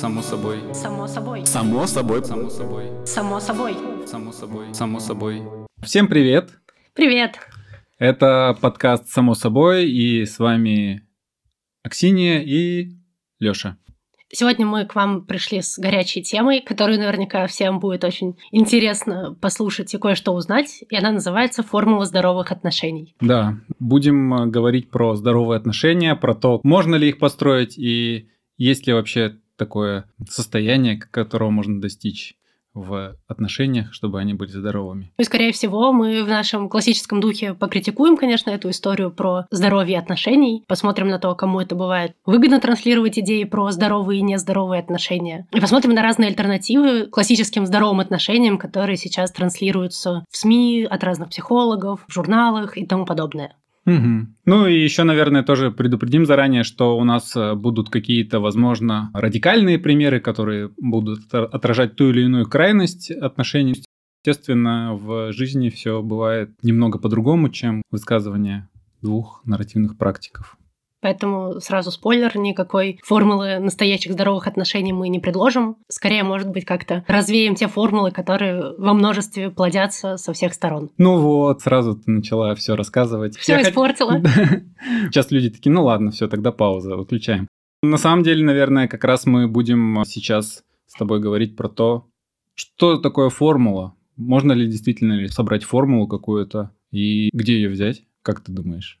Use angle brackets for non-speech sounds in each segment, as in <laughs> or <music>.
Само собой. Само собой. Само собой. Само собой. Само собой. Само собой. Само собой. Всем привет! Привет. Это подкаст «Само собой» и с вами Аксинья и Лёша. Сегодня мы к вам пришли с горячей темой, которую наверняка всем будет очень интересно послушать и кое-что узнать. И она называется «Формула здоровых отношений». Да, будем э, говорить про здоровые отношения, про то, можно ли их построить и есть ли вообще такое состояние, которого можно достичь в отношениях, чтобы они были здоровыми. Ну и, скорее всего, мы в нашем классическом духе покритикуем, конечно, эту историю про здоровье отношений, посмотрим на то, кому это бывает выгодно транслировать идеи про здоровые и нездоровые отношения, и посмотрим на разные альтернативы классическим здоровым отношениям, которые сейчас транслируются в СМИ от разных психологов, в журналах и тому подобное. Угу. Ну и еще, наверное, тоже предупредим заранее, что у нас э, будут какие-то, возможно, радикальные примеры, которые будут отражать ту или иную крайность отношений. Естественно, в жизни все бывает немного по-другому, чем высказывание двух нарративных практиков. Поэтому сразу спойлер, никакой формулы настоящих здоровых отношений мы не предложим. Скорее, может быть, как-то развеем те формулы, которые во множестве плодятся со всех сторон. Ну вот, сразу ты начала все рассказывать. Все Я испортила. <laughs> Сейчас люди такие, ну ладно, все, тогда пауза, выключаем. На самом деле, наверное, как раз мы будем сейчас с тобой говорить про то, что такое формула. Можно ли действительно ли собрать формулу какую-то и где ее взять? Как ты думаешь?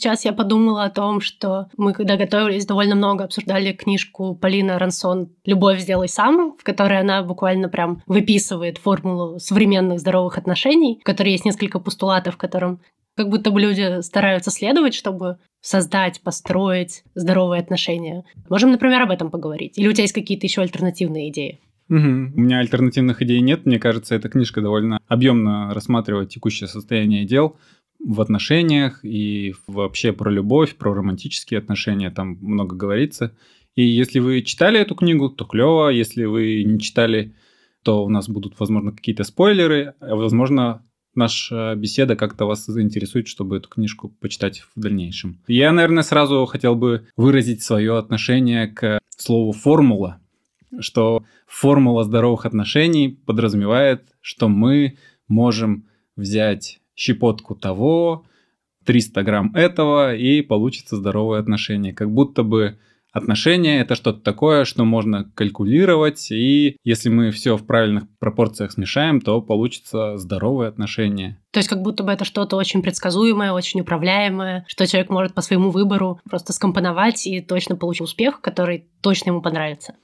Сейчас я подумала о том, что мы, когда готовились, довольно много обсуждали книжку Полины Рансон «Любовь сделай сам», в которой она буквально прям выписывает формулу современных здоровых отношений, в которой есть несколько постулатов, которым как будто бы люди стараются следовать, чтобы создать, построить здоровые отношения. Можем, например, об этом поговорить. Или у тебя есть какие-то еще альтернативные идеи? Угу. У меня альтернативных идей нет. Мне кажется, эта книжка довольно объемно рассматривает текущее состояние дел в отношениях и вообще про любовь, про романтические отношения, там много говорится. И если вы читали эту книгу, то клево. Если вы не читали, то у нас будут, возможно, какие-то спойлеры. А возможно, наша беседа как-то вас заинтересует, чтобы эту книжку почитать в дальнейшем. Я, наверное, сразу хотел бы выразить свое отношение к слову «формула», что формула здоровых отношений подразумевает, что мы можем взять щепотку того, 300 грамм этого, и получится здоровые отношения. Как будто бы отношения это что-то такое, что можно калькулировать, и если мы все в правильных пропорциях смешаем, то получится здоровые отношения. То есть как будто бы это что-то очень предсказуемое, очень управляемое, что человек может по своему выбору просто скомпоновать и точно получить успех, который точно ему понравится.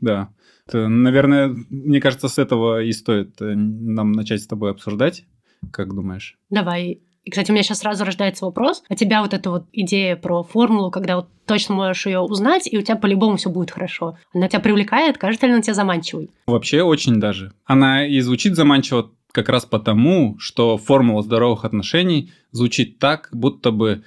Да. Это, наверное, мне кажется, с этого и стоит э, нам начать с тобой обсуждать. Как думаешь? Давай. И, кстати, у меня сейчас сразу рождается вопрос. А тебя вот эта вот идея про формулу, когда вот точно можешь ее узнать, и у тебя по-любому все будет хорошо. Она тебя привлекает, кажется ли она тебя заманчивой? Вообще очень даже. Она и звучит заманчиво как раз потому, что формула здоровых отношений звучит так, будто бы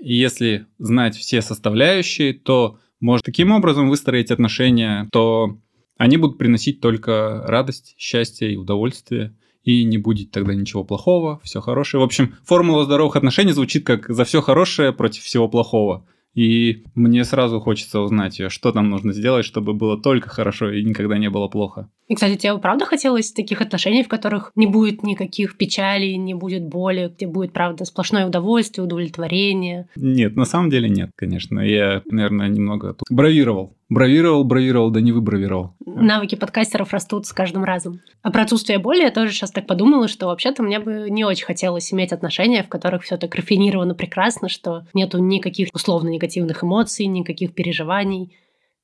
если знать все составляющие, то может таким образом выстроить отношения, то они будут приносить только радость, счастье и удовольствие и не будет тогда ничего плохого, все хорошее. В общем, формула здоровых отношений звучит как за все хорошее против всего плохого. И мне сразу хочется узнать что там нужно сделать, чтобы было только хорошо и никогда не было плохо. И, кстати, тебе правда хотелось таких отношений, в которых не будет никаких печалей, не будет боли, где будет, правда, сплошное удовольствие, удовлетворение? Нет, на самом деле нет, конечно. Я, наверное, немного бравировал. Бравировал, бравировал, да не выбравировал. Навыки подкастеров растут с каждым разом. А про отсутствие боли я тоже сейчас так подумала, что вообще-то мне бы не очень хотелось иметь отношения, в которых все так рафинировано прекрасно, что нету никаких условно негативных эмоций, никаких переживаний,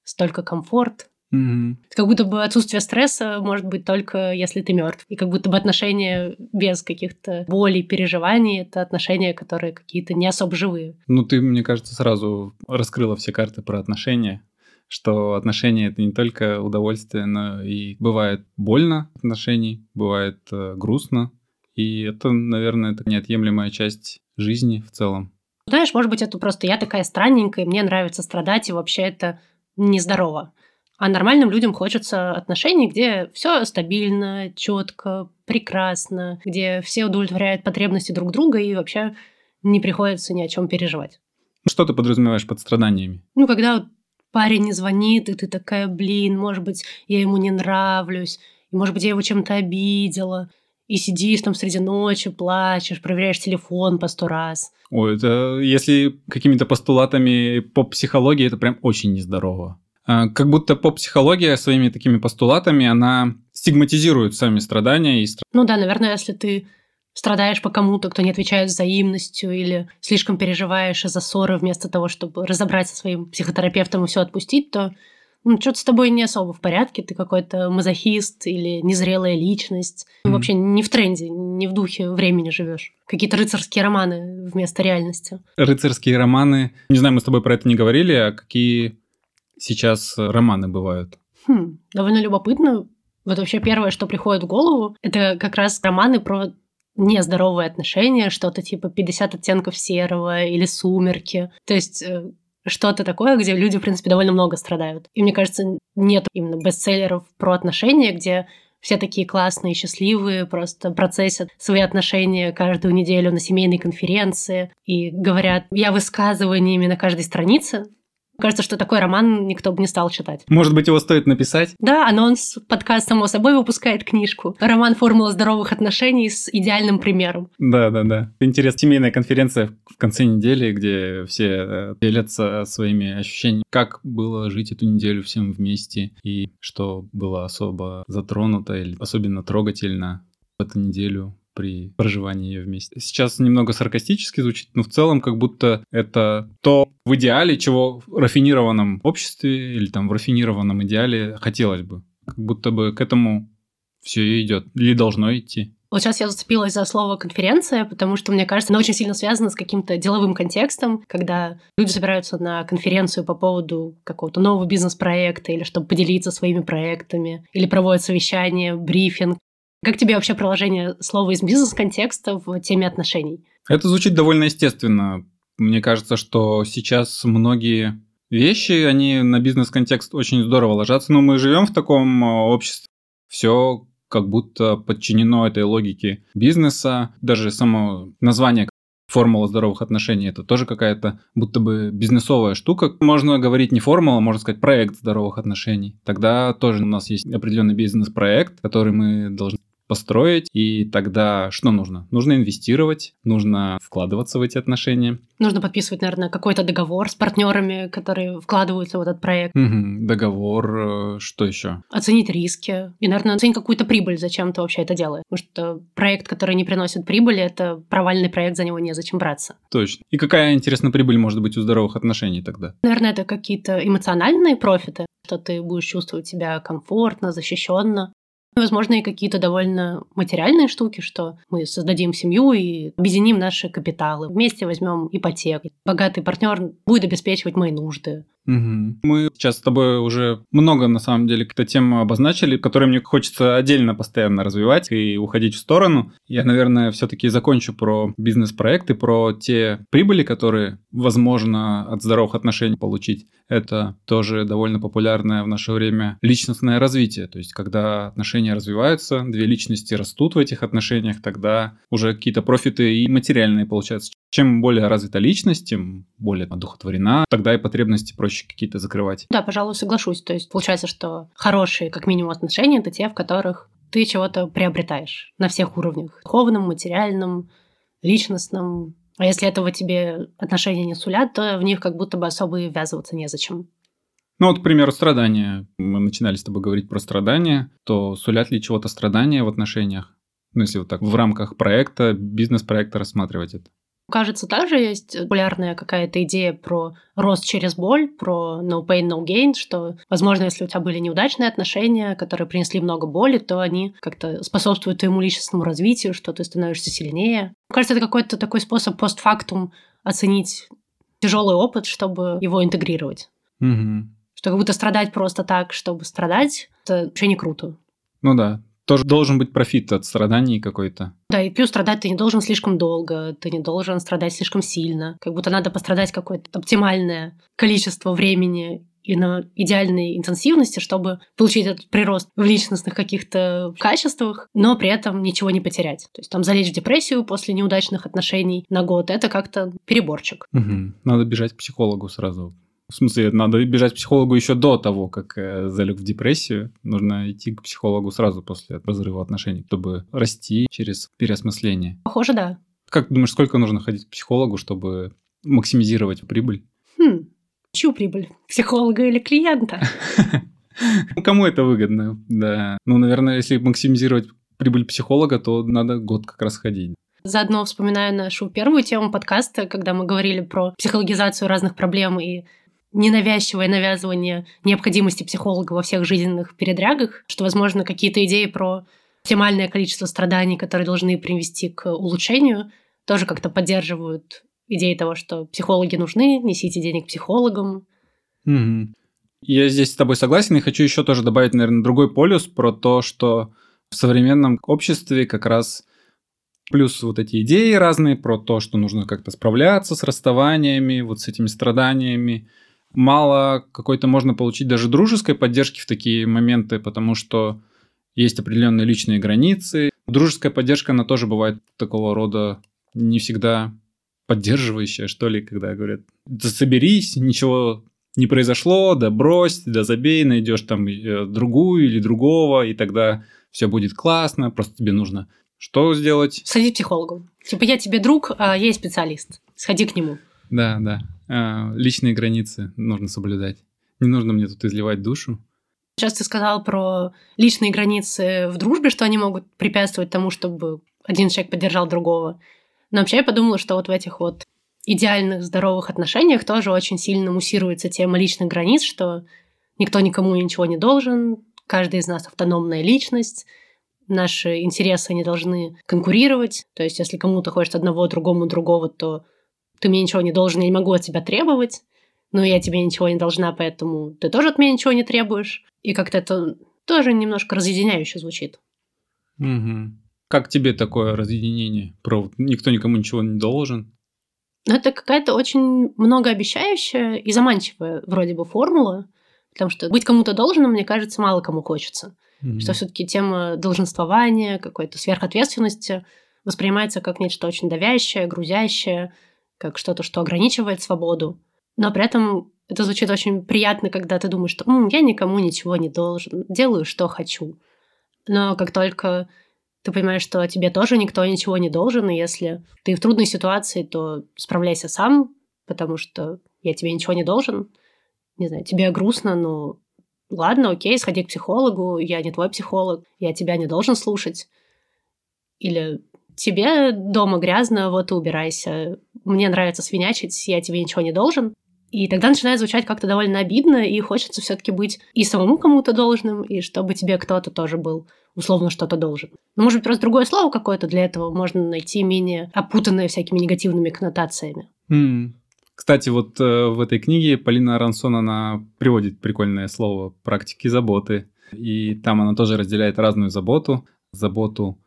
столько комфорт. Угу. Как будто бы отсутствие стресса может быть только если ты мертв. И как будто бы отношения без каких-то болей, переживаний это отношения, которые какие-то не особо живые. Ну, ты, мне кажется, сразу раскрыла все карты про отношения что отношения это не только удовольствие, но и бывает больно отношений, бывает э, грустно. И это, наверное, это неотъемлемая часть жизни в целом. Знаешь, может быть, это просто я такая странненькая, мне нравится страдать, и вообще это нездорово. А нормальным людям хочется отношений, где все стабильно, четко, прекрасно, где все удовлетворяют потребности друг друга и вообще не приходится ни о чем переживать. Что ты подразумеваешь под страданиями? Ну, когда парень не звонит, и ты такая, блин, может быть, я ему не нравлюсь, и, может быть, я его чем-то обидела. И сидишь там среди ночи, плачешь, проверяешь телефон по сто раз. Ой, это если какими-то постулатами поп-психологии, это прям очень нездорово. А, как будто поп-психология своими такими постулатами, она стигматизирует сами страдания и Ну да, наверное, если ты страдаешь по кому-то, кто не отвечает взаимностью, или слишком переживаешь из-за ссоры вместо того, чтобы разобраться со своим психотерапевтом и все отпустить, то ну, что-то с тобой не особо в порядке, ты какой-то мазохист или незрелая личность. Mm-hmm. Вообще не в тренде, не в духе времени живешь. Какие-то рыцарские романы вместо реальности. Рыцарские романы. Не знаю, мы с тобой про это не говорили, а какие сейчас романы бывают? Хм, довольно любопытно. Вот вообще первое, что приходит в голову, это как раз романы про нездоровые отношения, что-то типа 50 оттенков серого или сумерки. То есть э, что-то такое, где люди, в принципе, довольно много страдают. И мне кажется, нет именно бестселлеров про отношения, где все такие классные, счастливые, просто процессят свои отношения каждую неделю на семейной конференции и говорят я высказываниями на каждой странице. Кажется, что такой роман никто бы не стал читать. Может быть, его стоит написать? Да, анонс подкаст само собой выпускает книжку. Роман «Формула здоровых отношений» с идеальным примером. Да, да, да. Интересная семейная конференция в конце недели, где все э, делятся своими ощущениями, как было жить эту неделю всем вместе, и что было особо затронуто или особенно трогательно в эту неделю при проживании ее вместе. Сейчас немного саркастически звучит, но в целом как будто это то в идеале, чего в рафинированном обществе или там в рафинированном идеале хотелось бы. Как будто бы к этому все идет. Или должно идти. Вот сейчас я зацепилась за слово конференция, потому что, мне кажется, она очень сильно связана с каким-то деловым контекстом, когда люди собираются на конференцию по поводу какого-то нового бизнес-проекта или чтобы поделиться своими проектами, или проводят совещание, брифинг. Как тебе вообще приложение слова из бизнес-контекста в теме отношений? Это звучит довольно естественно. Мне кажется, что сейчас многие вещи, они на бизнес-контекст очень здорово ложатся. Но мы живем в таком э, обществе. Все как будто подчинено этой логике бизнеса. Даже само название формула здоровых отношений это тоже какая-то будто бы бизнесовая штука. Можно говорить не формула, можно сказать проект здоровых отношений. Тогда тоже у нас есть определенный бизнес-проект, который мы должны построить, и тогда что нужно? Нужно инвестировать, нужно вкладываться в эти отношения. Нужно подписывать, наверное, какой-то договор с партнерами, которые вкладываются в этот проект. Угу, договор, э, что еще? Оценить риски и, наверное, оценить какую-то прибыль, зачем ты вообще это делаешь. Потому что проект, который не приносит прибыли, это провальный проект, за него незачем браться. Точно. И какая, интересно, прибыль может быть у здоровых отношений тогда? Наверное, это какие-то эмоциональные профиты, что ты будешь чувствовать себя комфортно, защищенно. Возможно, и какие-то довольно материальные штуки, что мы создадим семью и объединим наши капиталы. Вместе возьмем ипотеку. Богатый партнер будет обеспечивать мои нужды. Угу. Мы сейчас с тобой уже много, на самом деле, какие-то темы обозначили, которые мне хочется отдельно постоянно развивать и уходить в сторону. Я, наверное, все-таки закончу про бизнес-проекты, про те прибыли, которые возможно от здоровых отношений получить. Это тоже довольно популярное в наше время личностное развитие. То есть, когда отношения развиваются, две личности растут в этих отношениях, тогда уже какие-то профиты и материальные получаются. Чем более развита личность, тем более одухотворена, тогда и потребности проще какие-то закрывать. Да, пожалуй, соглашусь. То есть получается, что хорошие, как минимум, отношения – это те, в которых ты чего-то приобретаешь на всех уровнях. Духовном, материальном, личностном. А если этого тебе отношения не сулят, то в них как будто бы особо и ввязываться незачем. Ну вот, к примеру, страдания. Мы начинали с тобой говорить про страдания. То сулят ли чего-то страдания в отношениях? Ну, если вот так в рамках проекта, бизнес-проекта рассматривать это. Кажется, также есть популярная какая-то идея про рост через боль, про no pain, no gain, что, возможно, если у тебя были неудачные отношения, которые принесли много боли, то они как-то способствуют твоему личностному развитию, что ты становишься сильнее. Кажется, это какой-то такой способ постфактум оценить тяжелый опыт, чтобы его интегрировать. Угу. Что как будто страдать просто так, чтобы страдать, это вообще не круто. Ну да, тоже должен быть профит от страданий какой-то. Да, и плюс страдать ты не должен слишком долго, ты не должен страдать слишком сильно. Как будто надо пострадать какое-то оптимальное количество времени и на идеальной интенсивности, чтобы получить этот прирост в личностных каких-то качествах, но при этом ничего не потерять. То есть там залечь в депрессию после неудачных отношений на год – это как-то переборчик. Угу. Надо бежать к психологу сразу В смысле, надо бежать к психологу еще до того, как э, залег в депрессию. Нужно идти к психологу сразу после разрыва отношений, чтобы расти через переосмысление. Похоже, да. Как думаешь, сколько нужно ходить к психологу, чтобы максимизировать прибыль? Хм, чью прибыль? Психолога или клиента? <laughs> Кому это выгодно? Да. Ну, наверное, если максимизировать прибыль психолога, то надо год как раз ходить. Заодно вспоминаю нашу первую тему подкаста, когда мы говорили про психологизацию разных проблем и ненавязчивое навязывание необходимости психолога во всех жизненных передрягах, что, возможно, какие-то идеи про оптимальное количество страданий, которые должны привести к улучшению, тоже как-то поддерживают идеи того, что психологи нужны, несите денег психологам. Мгм. Я здесь с тобой согласен и хочу еще тоже добавить, наверное, другой полюс про то, что в современном обществе как раз плюс вот эти идеи разные про то, что нужно как-то справляться с расставаниями, вот с этими страданиями. Мало какой-то можно получить даже дружеской поддержки в такие моменты, потому что есть определенные личные границы. Дружеская поддержка, она тоже бывает такого рода не всегда поддерживающая, что ли, когда говорят, да соберись, ничего не произошло, да брось, да забей, найдешь там э, другую или другого, и тогда все будет классно, просто тебе нужно что сделать? Сходи к психологу. Типа, я тебе друг, а я специалист. Сходи к нему. Да, да. А, личные границы нужно соблюдать. Не нужно мне тут изливать душу. Сейчас ты сказал про личные границы в дружбе, что они могут препятствовать тому, чтобы один человек поддержал другого. Но вообще я подумала, что вот в этих вот идеальных здоровых отношениях тоже очень сильно муссируется тема личных границ, что никто никому ничего не должен, каждый из нас автономная личность, наши интересы не должны конкурировать. То есть, если кому-то хочется одного, другому другого, то ты мне ничего не должен, я не могу от тебя требовать, но я тебе ничего не должна, поэтому ты тоже от меня ничего не требуешь. И как-то это тоже немножко разъединяюще звучит. Мгм. Как тебе такое разъединение? Про никто никому ничего не должен? Но это какая-то очень многообещающая и заманчивая вроде бы формула, потому что быть кому-то должным, мне кажется, мало кому хочется. Мгм. Что все-таки тема долженствования, какой-то сверхответственности воспринимается как нечто очень давящее, грузящее, как что-то, что ограничивает свободу. Но при этом это звучит очень приятно, когда ты думаешь, что «М, я никому ничего не должен, делаю, что хочу. Но как только ты понимаешь, что тебе тоже никто ничего не должен, и если ты в трудной ситуации, то справляйся сам, потому что я тебе ничего не должен. Не знаю, тебе грустно, но ладно, окей, сходи к психологу, я не твой психолог, я тебя не должен слушать. Или тебе дома грязно, вот убирайся. Мне нравится свинячить, я тебе ничего не должен. И тогда начинает звучать как-то довольно обидно, и хочется все-таки быть и самому кому-то должным, и чтобы тебе кто-то тоже был условно что-то должен. Ну, может быть, просто другое слово какое-то для этого можно найти менее опутанное всякими негативными коннотациями. М. Кстати, вот э, в этой книге Полина Арансон, она приводит прикольное слово «практики заботы». И там она тоже разделяет разную заботу. Заботу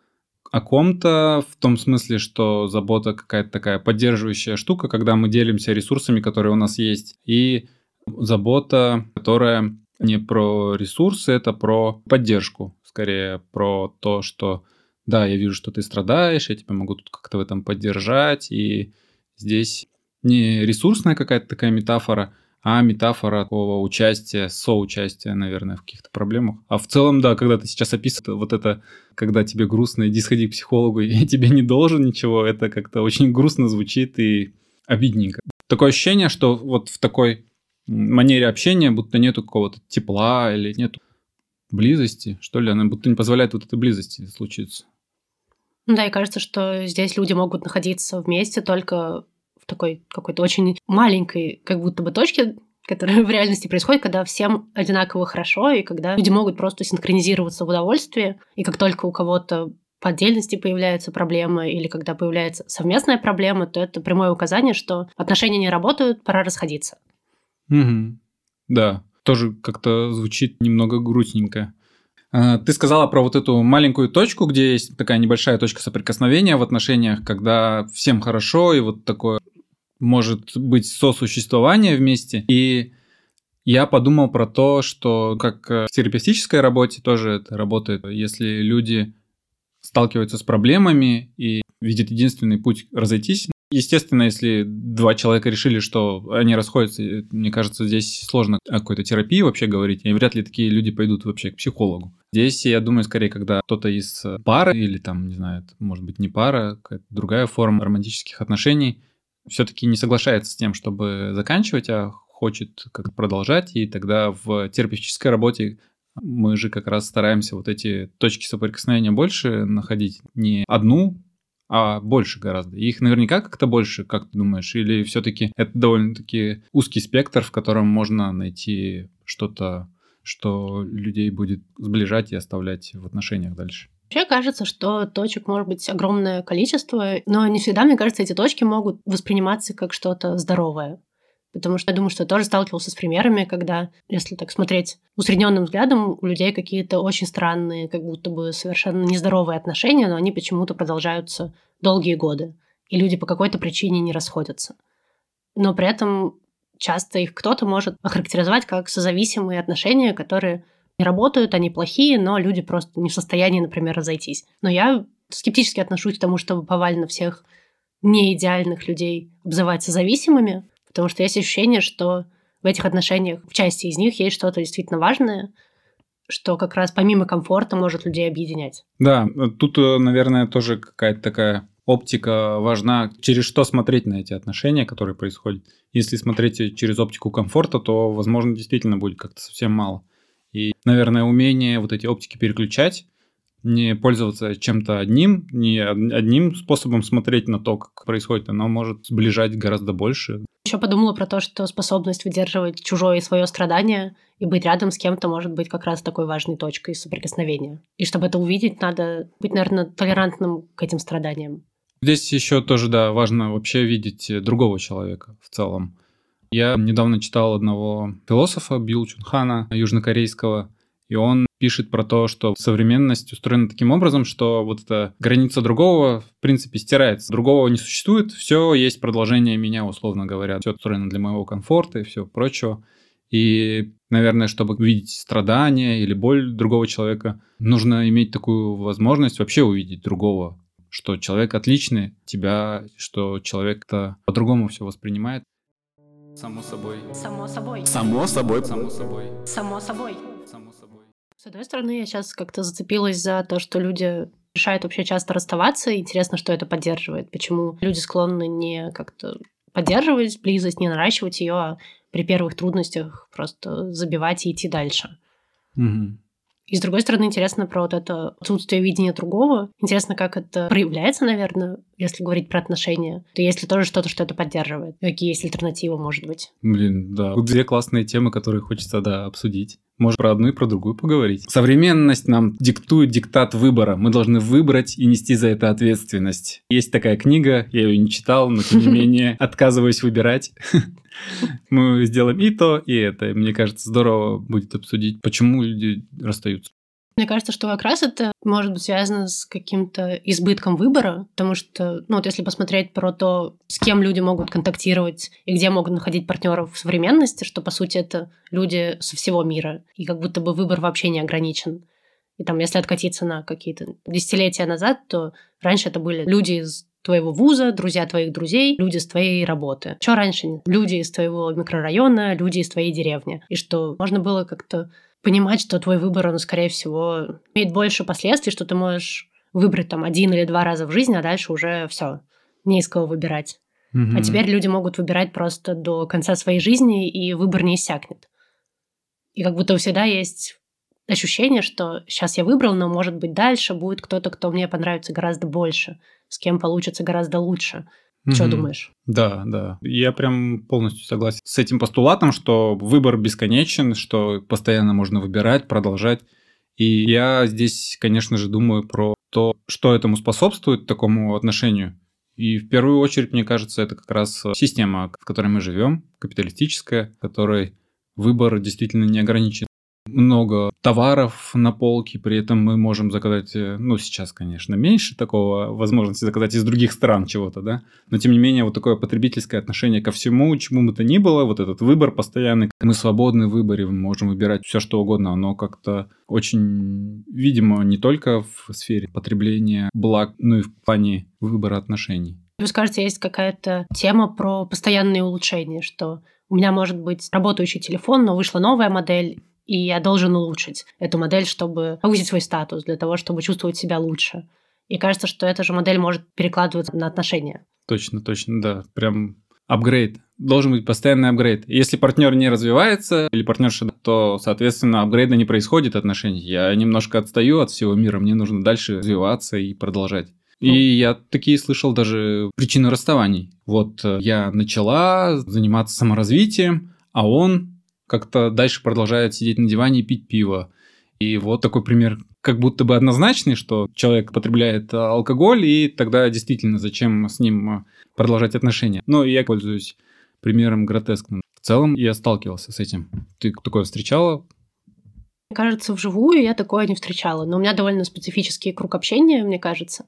о ком-то, в том смысле, что забота какая-то такая поддерживающая штука, когда мы делимся ресурсами, которые у нас есть. И забота, которая не про ресурсы, это про поддержку. Скорее про то, что да, я вижу, что ты страдаешь, я тебя могу тут как-то в этом поддержать. И здесь не ресурсная какая-то такая метафора, а метафора такого участия, соучастия, наверное, в каких-то проблемах. А в целом, да, когда ты сейчас описываешь вот это, когда тебе грустно, иди сходи к психологу, <laughs> я тебе не должен ничего, это как-то очень грустно звучит и обидненько. Такое ощущение, что вот в такой манере общения будто нету какого-то тепла или нету близости, что ли, она будто не позволяет вот этой близости случиться. Да, и кажется, что здесь люди могут находиться вместе только такой какой-то очень маленькой как будто бы точке, которая <laughs> в реальности происходит, когда всем одинаково хорошо, и когда люди могут просто синхронизироваться в удовольствии, и как только у кого-то по отдельности появляется проблема, или когда появляется совместная проблема, то это прямое указание, что отношения не работают, пора расходиться. Мгм. Да, тоже как-то звучит немного грустненько. А, Ты сказала про вот эту маленькую точку, где есть такая небольшая точка соприкосновения в отношениях, когда всем хорошо, и вот такое может быть сосуществование вместе. И я подумал про то, что как э, в терапевтической работе тоже это работает. Если люди сталкиваются с проблемами и видят единственный путь разойтись, Естественно, если два человека решили, что они расходятся, мне кажется, здесь сложно о какой-то терапии вообще говорить, и вряд ли такие люди пойдут вообще к психологу. Здесь, я думаю, скорее, когда кто-то из пары или там, не знаю, может быть, не пара, какая-то другая форма романтических отношений, все-таки не соглашается с тем, чтобы заканчивать, а хочет как продолжать, и тогда в терапевтической работе мы же как раз стараемся вот эти точки соприкосновения больше находить, не одну а больше гораздо. их наверняка как-то больше, как ты думаешь? Или все-таки это довольно-таки узкий спектр, в котором можно найти что-то, что людей будет сближать и оставлять в отношениях дальше? Вообще кажется, что точек может быть огромное количество, но не всегда, мне кажется, эти точки могут восприниматься как что-то здоровое. Потому что я думаю, что я тоже сталкивался с примерами, когда, если так смотреть усредненным взглядом, у людей какие-то очень странные, как будто бы совершенно нездоровые отношения, но они почему-то продолжаются долгие годы. И люди по какой-то причине не расходятся. Но при этом часто их кто-то может охарактеризовать как созависимые отношения, которые не работают, они плохие, но люди просто не в состоянии, например, разойтись. Но я скептически отношусь к тому, чтобы повально всех неидеальных людей обзывать созависимыми, Потому что есть ощущение, что в этих отношениях, в части из них, есть что-то действительно важное, что как раз помимо комфорта может людей объединять. Да, тут, э, наверное, тоже какая-то такая оптика важна, через что смотреть на эти отношения, которые происходят. Если смотреть через оптику комфорта, то, возможно, действительно будет как-то совсем мало. И, наверное, умение вот эти оптики переключать, не пользоваться чем-то одним, не одним способом смотреть на то, как происходит, оно может сближать гораздо больше. Еще подумала про то, что способность выдерживать чужое и свое страдание и быть рядом с кем-то может быть как раз такой важной точкой соприкосновения. И чтобы это увидеть, надо быть, наверное, толерантным к этим страданиям. Здесь еще тоже, да, важно вообще видеть другого человека в целом. Я недавно читал одного философа Билл Чунхана, южнокорейского, и он пишет про то, что современность устроена таким образом, что вот эта граница другого, в принципе, стирается. Другого не существует, все есть продолжение меня, условно говоря. Все устроено для моего комфорта и все прочего. И, наверное, чтобы видеть страдания или боль другого человека, нужно иметь такую возможность вообще увидеть другого, что человек отличный тебя, что человек-то по-другому все воспринимает. Само собой. Само собой. Само собой. Само собой. Само собой. Само собой. С одной стороны, я сейчас как-то зацепилась за то, что люди решают вообще часто расставаться. Интересно, что это поддерживает. Почему люди склонны не как-то поддерживать близость, не наращивать ее, а при первых трудностях просто забивать и идти дальше. Угу. И с другой стороны, интересно про вот это отсутствие видения другого. Интересно, как это проявляется, наверное, если говорить про отношения. То есть ли тоже что-то, что это поддерживает? Какие есть альтернативы, может быть? Блин, да. Две классные темы, которые хочется, да, обсудить. Может, про одну и про другую поговорить. Современность нам диктует диктат выбора. Мы должны выбрать и нести за это ответственность. Есть такая книга, я ее не читал, но тем не <laughs> менее отказываюсь выбирать. <laughs> Мы сделаем и то, и это. Мне кажется, здорово будет обсудить, почему люди расстаются. Мне кажется, что как раз это может быть связано с каким-то избытком выбора, потому что, ну вот если посмотреть про то, с кем люди могут контактировать и где могут находить партнеров в современности, что по сути это люди со всего мира, и как будто бы выбор вообще не ограничен. И там, если откатиться на какие-то десятилетия назад, то раньше это были люди из твоего вуза, друзья твоих друзей, люди с твоей работы. Что раньше? Люди из твоего микрорайона, люди из твоей деревни. И что можно было как-то понимать, что твой выбор, он, скорее всего, имеет больше последствий, что ты можешь выбрать там один или два раза в жизни, а дальше уже все, не из кого выбирать. Угу. А теперь люди могут выбирать просто до конца своей жизни, и выбор не иссякнет. И как будто всегда есть ощущение, что сейчас я выбрал, но, может быть, дальше будет кто-то, кто мне понравится гораздо больше, с кем получится гораздо лучше. Угу. Что думаешь? Да, да. Я прям полностью согласен с этим постулатом, что выбор бесконечен, что постоянно можно выбирать, продолжать. И я здесь, конечно же, думаю про то, что этому способствует такому отношению. И в первую очередь, мне кажется, это как раз система, в которой мы живем, капиталистическая, в которой выбор действительно не ограничен много товаров на полке, при этом мы можем заказать, э, ну, сейчас, конечно, меньше такого возможности заказать из других стран чего-то, да, но тем не менее вот такое потребительское отношение ко всему, чему бы то ни было, вот этот выбор постоянный, мы свободны в выборе, мы можем выбирать все что угодно, оно как-то очень, видимо, не только в сфере потребления благ, но и в плане выбора отношений. Плюс, кажется, есть какая-то тема про постоянные улучшения, что у меня может быть работающий телефон, но вышла новая модель, и я должен улучшить эту модель, чтобы повысить свой статус, для того, чтобы чувствовать себя лучше. И кажется, что эта же модель может перекладываться на отношения. Точно, точно, да. Прям апгрейд. Должен быть постоянный апгрейд. Если партнер не развивается или партнерша, то, соответственно, апгрейда не происходит отношений. Я немножко отстаю от всего мира, мне нужно дальше развиваться и продолжать. И я такие слышал даже причины расставаний. Вот э, я начала заниматься саморазвитием, а он как-то дальше продолжает сидеть на диване и пить пиво. И вот такой пример, как будто бы однозначный, что человек потребляет э, алкоголь, и тогда действительно зачем с ним э, продолжать отношения. Но я пользуюсь примером гротескным. В целом я сталкивался с этим. Ты такое встречала? Кажется, вживую я такое не встречала, но у меня довольно специфический круг общения, мне кажется.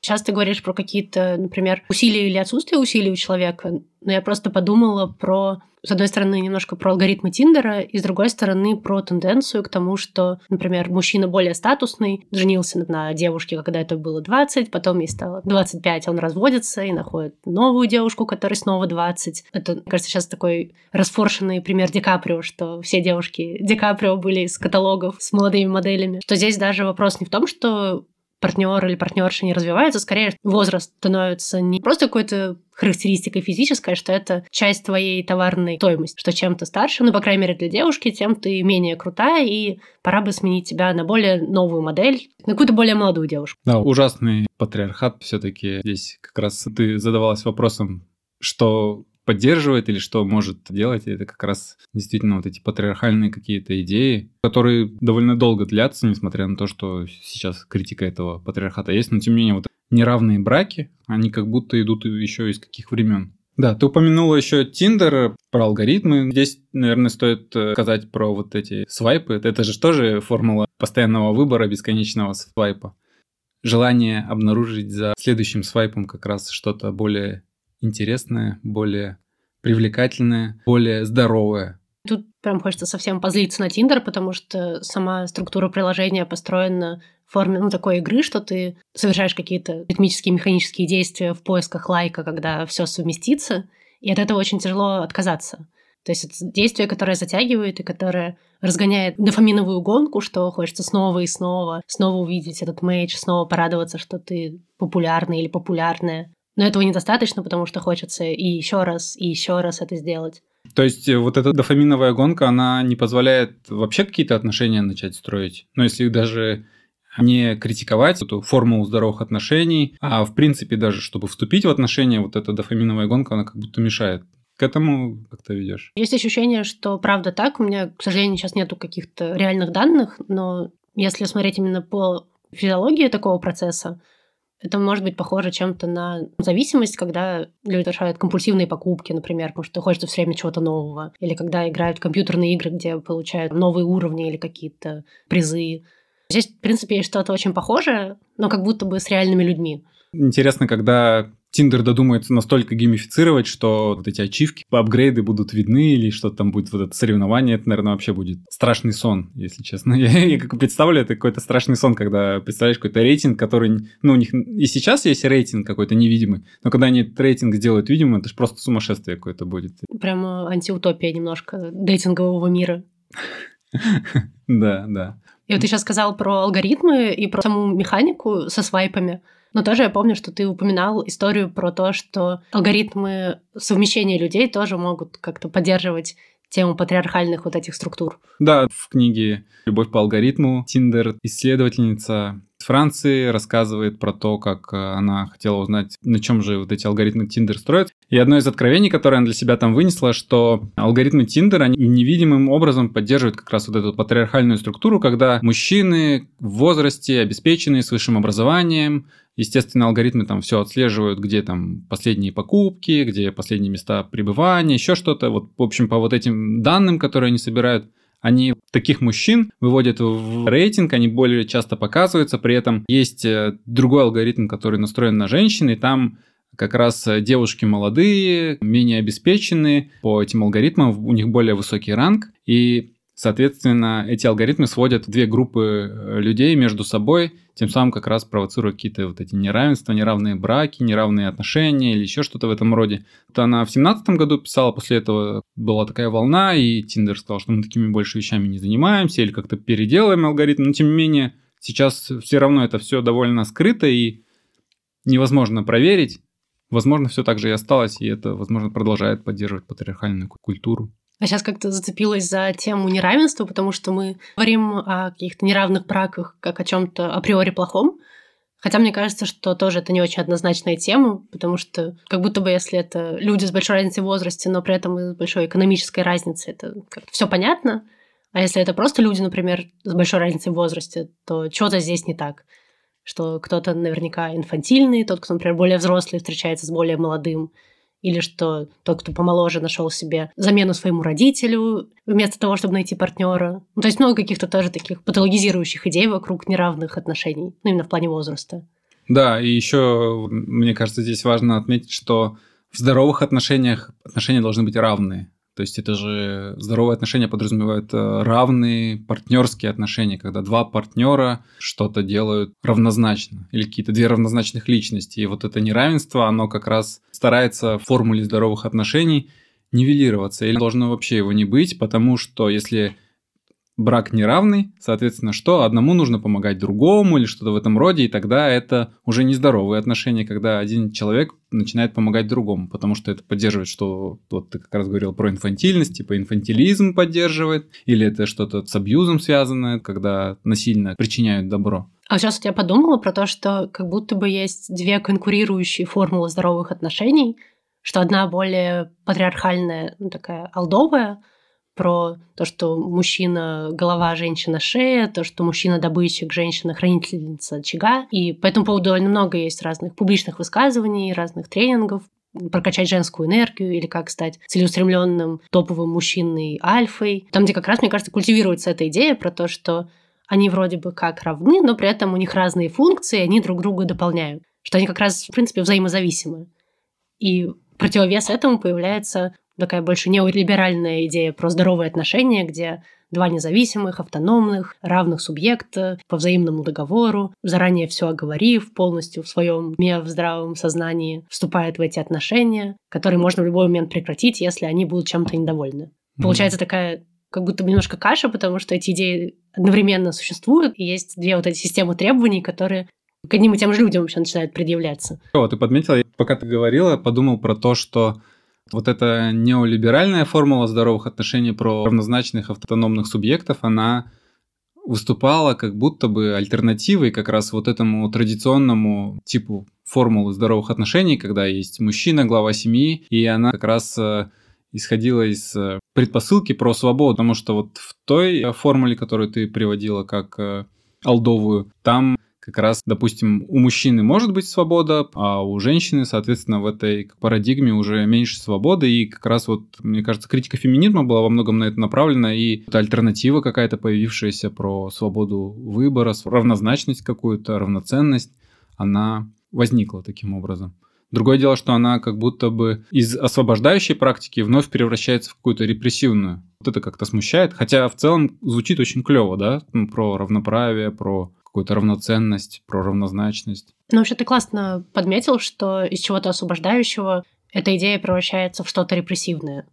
Сейчас ты говоришь про какие-то, например, усилия или отсутствие усилий у человека, но я просто подумала про, с одной стороны, немножко про алгоритмы Тиндера, и с другой стороны, про тенденцию к тому, что, например, мужчина более статусный, женился на девушке, когда это было 20, потом ей стало 25, он разводится и находит новую девушку, которой снова 20. Это, мне кажется, сейчас такой расфоршенный пример Ди Каприо, что все девушки Ди Каприо были из каталогов с молодыми моделями. Что здесь даже вопрос не в том, что партнер или партнерша не развивается, скорее возраст становится не просто какой-то характеристикой физической, а что это часть твоей товарной стоимости, что чем ты старше, ну, по крайней мере, для девушки, тем ты менее крутая, и пора бы сменить тебя на более новую модель, на какую-то более молодую девушку. Да, ужасный патриархат все-таки здесь как раз ты задавалась вопросом, что поддерживает или что может делать, это как раз действительно вот эти патриархальные какие-то идеи, которые довольно долго длятся, несмотря на то, что сейчас критика этого патриархата есть, но тем не менее вот неравные браки, они как будто идут еще из каких времен. Да, ты упомянула еще Тиндер, про алгоритмы. Здесь, наверное, стоит э, сказать про вот эти свайпы. Это же тоже формула постоянного выбора, бесконечного свайпа. Желание обнаружить за следующим свайпом как раз что-то более интересное, более привлекательное, более здоровое. Тут прям хочется совсем позлиться на Тиндер, потому что сама структура приложения построена в форме ну, такой игры, что ты совершаешь какие-то ритмические, механические действия в поисках лайка, когда все совместится, и от этого очень тяжело отказаться. То есть это действие, которое затягивает и которое разгоняет дофаминовую гонку, что хочется снова и снова, снова увидеть этот мейдж, снова порадоваться, что ты популярный или популярная. Но этого недостаточно, потому что хочется и еще раз, и еще раз это сделать. То есть э, вот эта дофаминовая гонка, она не позволяет вообще какие-то отношения начать строить. Но если даже не критиковать эту формулу здоровых отношений, а в принципе даже, чтобы вступить в отношения, вот эта дофаминовая гонка, она как будто мешает. К этому как то ведешь? Есть ощущение, что правда так. У меня, к сожалению, сейчас нету каких-то реальных данных, но если смотреть именно по физиологии такого процесса, это может быть похоже чем-то на зависимость, когда люди совершают компульсивные покупки, например, потому что хочется все время чего-то нового. Или когда играют в компьютерные игры, где получают новые уровни или какие-то призы. Здесь, в принципе, есть что-то очень похожее, но как будто бы с реальными людьми. Интересно, когда Тиндер додумается настолько геймифицировать, что вот эти ачивки, апгрейды будут видны или что-то там будет вот это соревнование, это, наверное, вообще будет страшный сон, если честно. <laughs> Я, я как представлю, это какой-то страшный сон, когда представляешь какой-то рейтинг, который, ну, у них и сейчас есть рейтинг какой-то невидимый, но когда они этот рейтинг сделают видимым, это же просто сумасшествие какое-то будет. Прямо антиутопия немножко дейтингового мира. <laughs> Да, да. И вот ты сейчас сказал про алгоритмы и про саму механику со свайпами. Но тоже я помню, что ты упоминал историю про то, что алгоритмы совмещения людей тоже могут как-то поддерживать тему патриархальных вот этих структур. Да, в книге «Любовь по алгоритму» Тиндер исследовательница из Франции рассказывает про то, как э, она хотела узнать, на чем же вот эти алгоритмы Тиндер строят. И одно из откровений, которое она для себя там вынесла, что алгоритмы Тиндер, они невидимым образом поддерживают как раз вот эту патриархальную структуру, когда мужчины в возрасте, обеспеченные, с высшим образованием, Естественно, алгоритмы там все отслеживают, где там последние покупки, где последние места пребывания, еще что-то. Вот, в общем, по вот этим данным, которые они собирают, они таких мужчин выводят в рейтинг, они более часто показываются, при этом есть э, другой алгоритм, который настроен на женщин, и там как раз девушки молодые, менее обеспеченные, по этим алгоритмам у них более высокий ранг, и Соответственно, эти алгоритмы сводят две группы э, людей между собой, тем самым как раз провоцируя какие-то вот эти неравенства, неравные браки, неравные отношения или еще что-то в этом роде. Это она в семнадцатом году писала, после этого была такая волна, и Тиндер сказал, что мы такими больше вещами не занимаемся или как-то переделаем алгоритм, но тем не менее сейчас все равно это все довольно скрыто и невозможно проверить. Возможно, все так же и осталось, и это, возможно, продолжает поддерживать патриархальную культуру. А сейчас как-то зацепилась за тему неравенства, потому что мы говорим о каких-то неравных браках как о чем-то априори плохом. Хотя мне кажется, что тоже это не очень однозначная тема, потому что как будто бы если это люди с большой разницей в возрасте, но при этом и с большой экономической разницей, это как-то все понятно. А если это просто люди, например, с большой разницей в возрасте, то что-то здесь не так. Что кто-то наверняка инфантильный, тот, кто, например, более взрослый, встречается с более молодым, или что тот, кто помоложе, нашел себе замену своему родителю вместо того, чтобы найти партнера. Ну, то есть много каких-то тоже таких патологизирующих идей вокруг неравных отношений, ну, именно в плане возраста. Да, и еще, мне кажется, здесь важно отметить, что в здоровых отношениях отношения должны быть равные. То есть это же здоровые отношения подразумевают э, равные партнерские отношения, когда два партнера что-то делают равнозначно, или какие-то две равнозначных личности. И вот это неравенство, оно как раз старается в формуле здоровых отношений нивелироваться, или должно вообще его не быть, потому что если брак неравный, соответственно, что? Одному нужно помогать другому или что-то в этом роде, и тогда это уже нездоровые отношения, когда один человек начинает помогать другому, потому что это поддерживает, что вот ты как раз говорил про инфантильность, типа инфантилизм поддерживает, или это что-то с абьюзом связанное, когда насильно причиняют добро. А сейчас я подумала про то, что как будто бы есть две конкурирующие формулы здоровых отношений, что одна более патриархальная, ну, такая алдовая, про то, что мужчина – голова, женщина – шея, то, что мужчина – добытчик, женщина – хранительница очага. И по этому поводу довольно много есть разных публичных высказываний, разных тренингов, прокачать женскую энергию или как стать целеустремленным топовым мужчиной альфой. Там, где как раз, мне кажется, культивируется эта идея про то, что они вроде бы как равны, но при этом у них разные функции, они друг друга дополняют. Что они как раз, в принципе, взаимозависимы. И противовес этому появляется такая больше неолиберальная идея про здоровые отношения, где два независимых, автономных, равных субъекта по взаимному договору, заранее все оговорив, полностью в своем уме, в здравом сознании вступают в эти отношения, которые можно в любой момент прекратить, если они будут чем-то недовольны. Mm-hmm. Получается такая как будто бы немножко каша, потому что эти идеи одновременно существуют, и есть две вот эти системы требований, которые к одним и тем же людям вообще начинают предъявляться. Вот, ты подметила, пока ты говорила, подумал про то, что вот эта неолиберальная формула здоровых отношений про равнозначных автономных субъектов, она выступала как будто бы альтернативой как раз вот этому традиционному типу формулы здоровых отношений, когда есть мужчина, глава семьи, и она как раз э, исходила из э, предпосылки про свободу, потому что вот в той формуле, которую ты приводила как э, алдовую, там как раз, допустим, у мужчины может быть свобода, а у женщины, соответственно, в этой парадигме уже меньше свободы. И как раз вот, мне кажется, критика феминизма была во многом на это направлена, и альтернатива какая-то появившаяся про свободу выбора, равнозначность какую-то, равноценность, она возникла таким образом. Другое дело, что она как будто бы из освобождающей практики вновь превращается в какую-то репрессивную. Вот это как-то смущает. Хотя в целом звучит очень клево, да? Ну, про равноправие, про какую-то равноценность, про равнозначность. Ну, вообще ты классно подметил, что из чего-то освобождающего эта идея превращается в что-то репрессивное.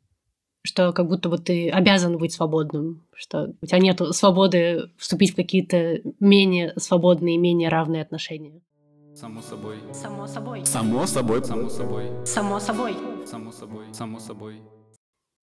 Что как будто бы ты обязан быть свободным, что у тебя нет свободы вступить в какие-то менее свободные, менее равные отношения. Само собой. Само собой. Само собой. Само собой. Само собой. Само собой. Само собой.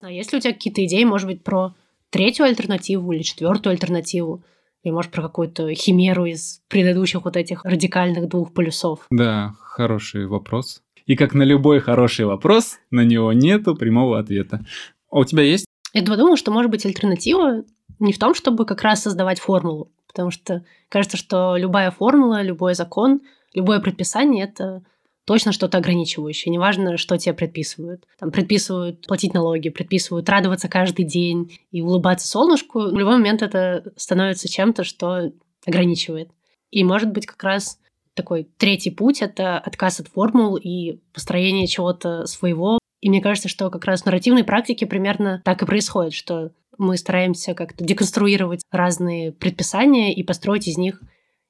А есть ли у тебя какие-то идеи, может быть, про третью альтернативу или четвертую альтернативу? И, может, про какую-то химеру из предыдущих вот этих радикальных двух полюсов. Да, хороший вопрос. И как на любой хороший вопрос, на него нету прямого ответа. А у тебя есть? Я думаю, что, может быть, альтернатива не в том, чтобы как раз создавать формулу, потому что кажется, что любая формула, любой закон, любое предписание — это точно что-то ограничивающее. Неважно, что тебе предписывают. Там предписывают платить налоги, предписывают радоваться каждый день и улыбаться солнышку. В любой момент это становится чем-то, что ограничивает. И может быть как раз такой третий путь — это отказ от формул и построение чего-то своего. И мне кажется, что как раз в нарративной практике примерно так и происходит, что мы стараемся как-то деконструировать разные предписания и построить из них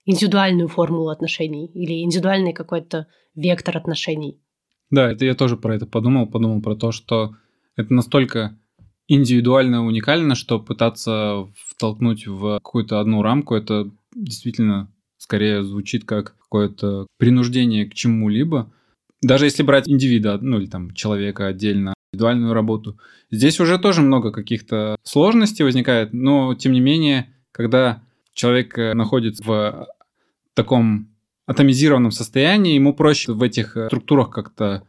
индивидуальную формулу отношений или индивидуальный какой-то вектор отношений. Да, это я тоже про это подумал, подумал про то, что это настолько индивидуально уникально, что пытаться втолкнуть в какую-то одну рамку, это действительно скорее звучит как какое-то принуждение к чему-либо. Даже если брать индивида, ну или там человека отдельно, индивидуальную работу, здесь уже тоже много каких-то сложностей возникает, но тем не менее, когда человек э, находится в таком атомизированном состоянии, ему проще в этих э, структурах как-то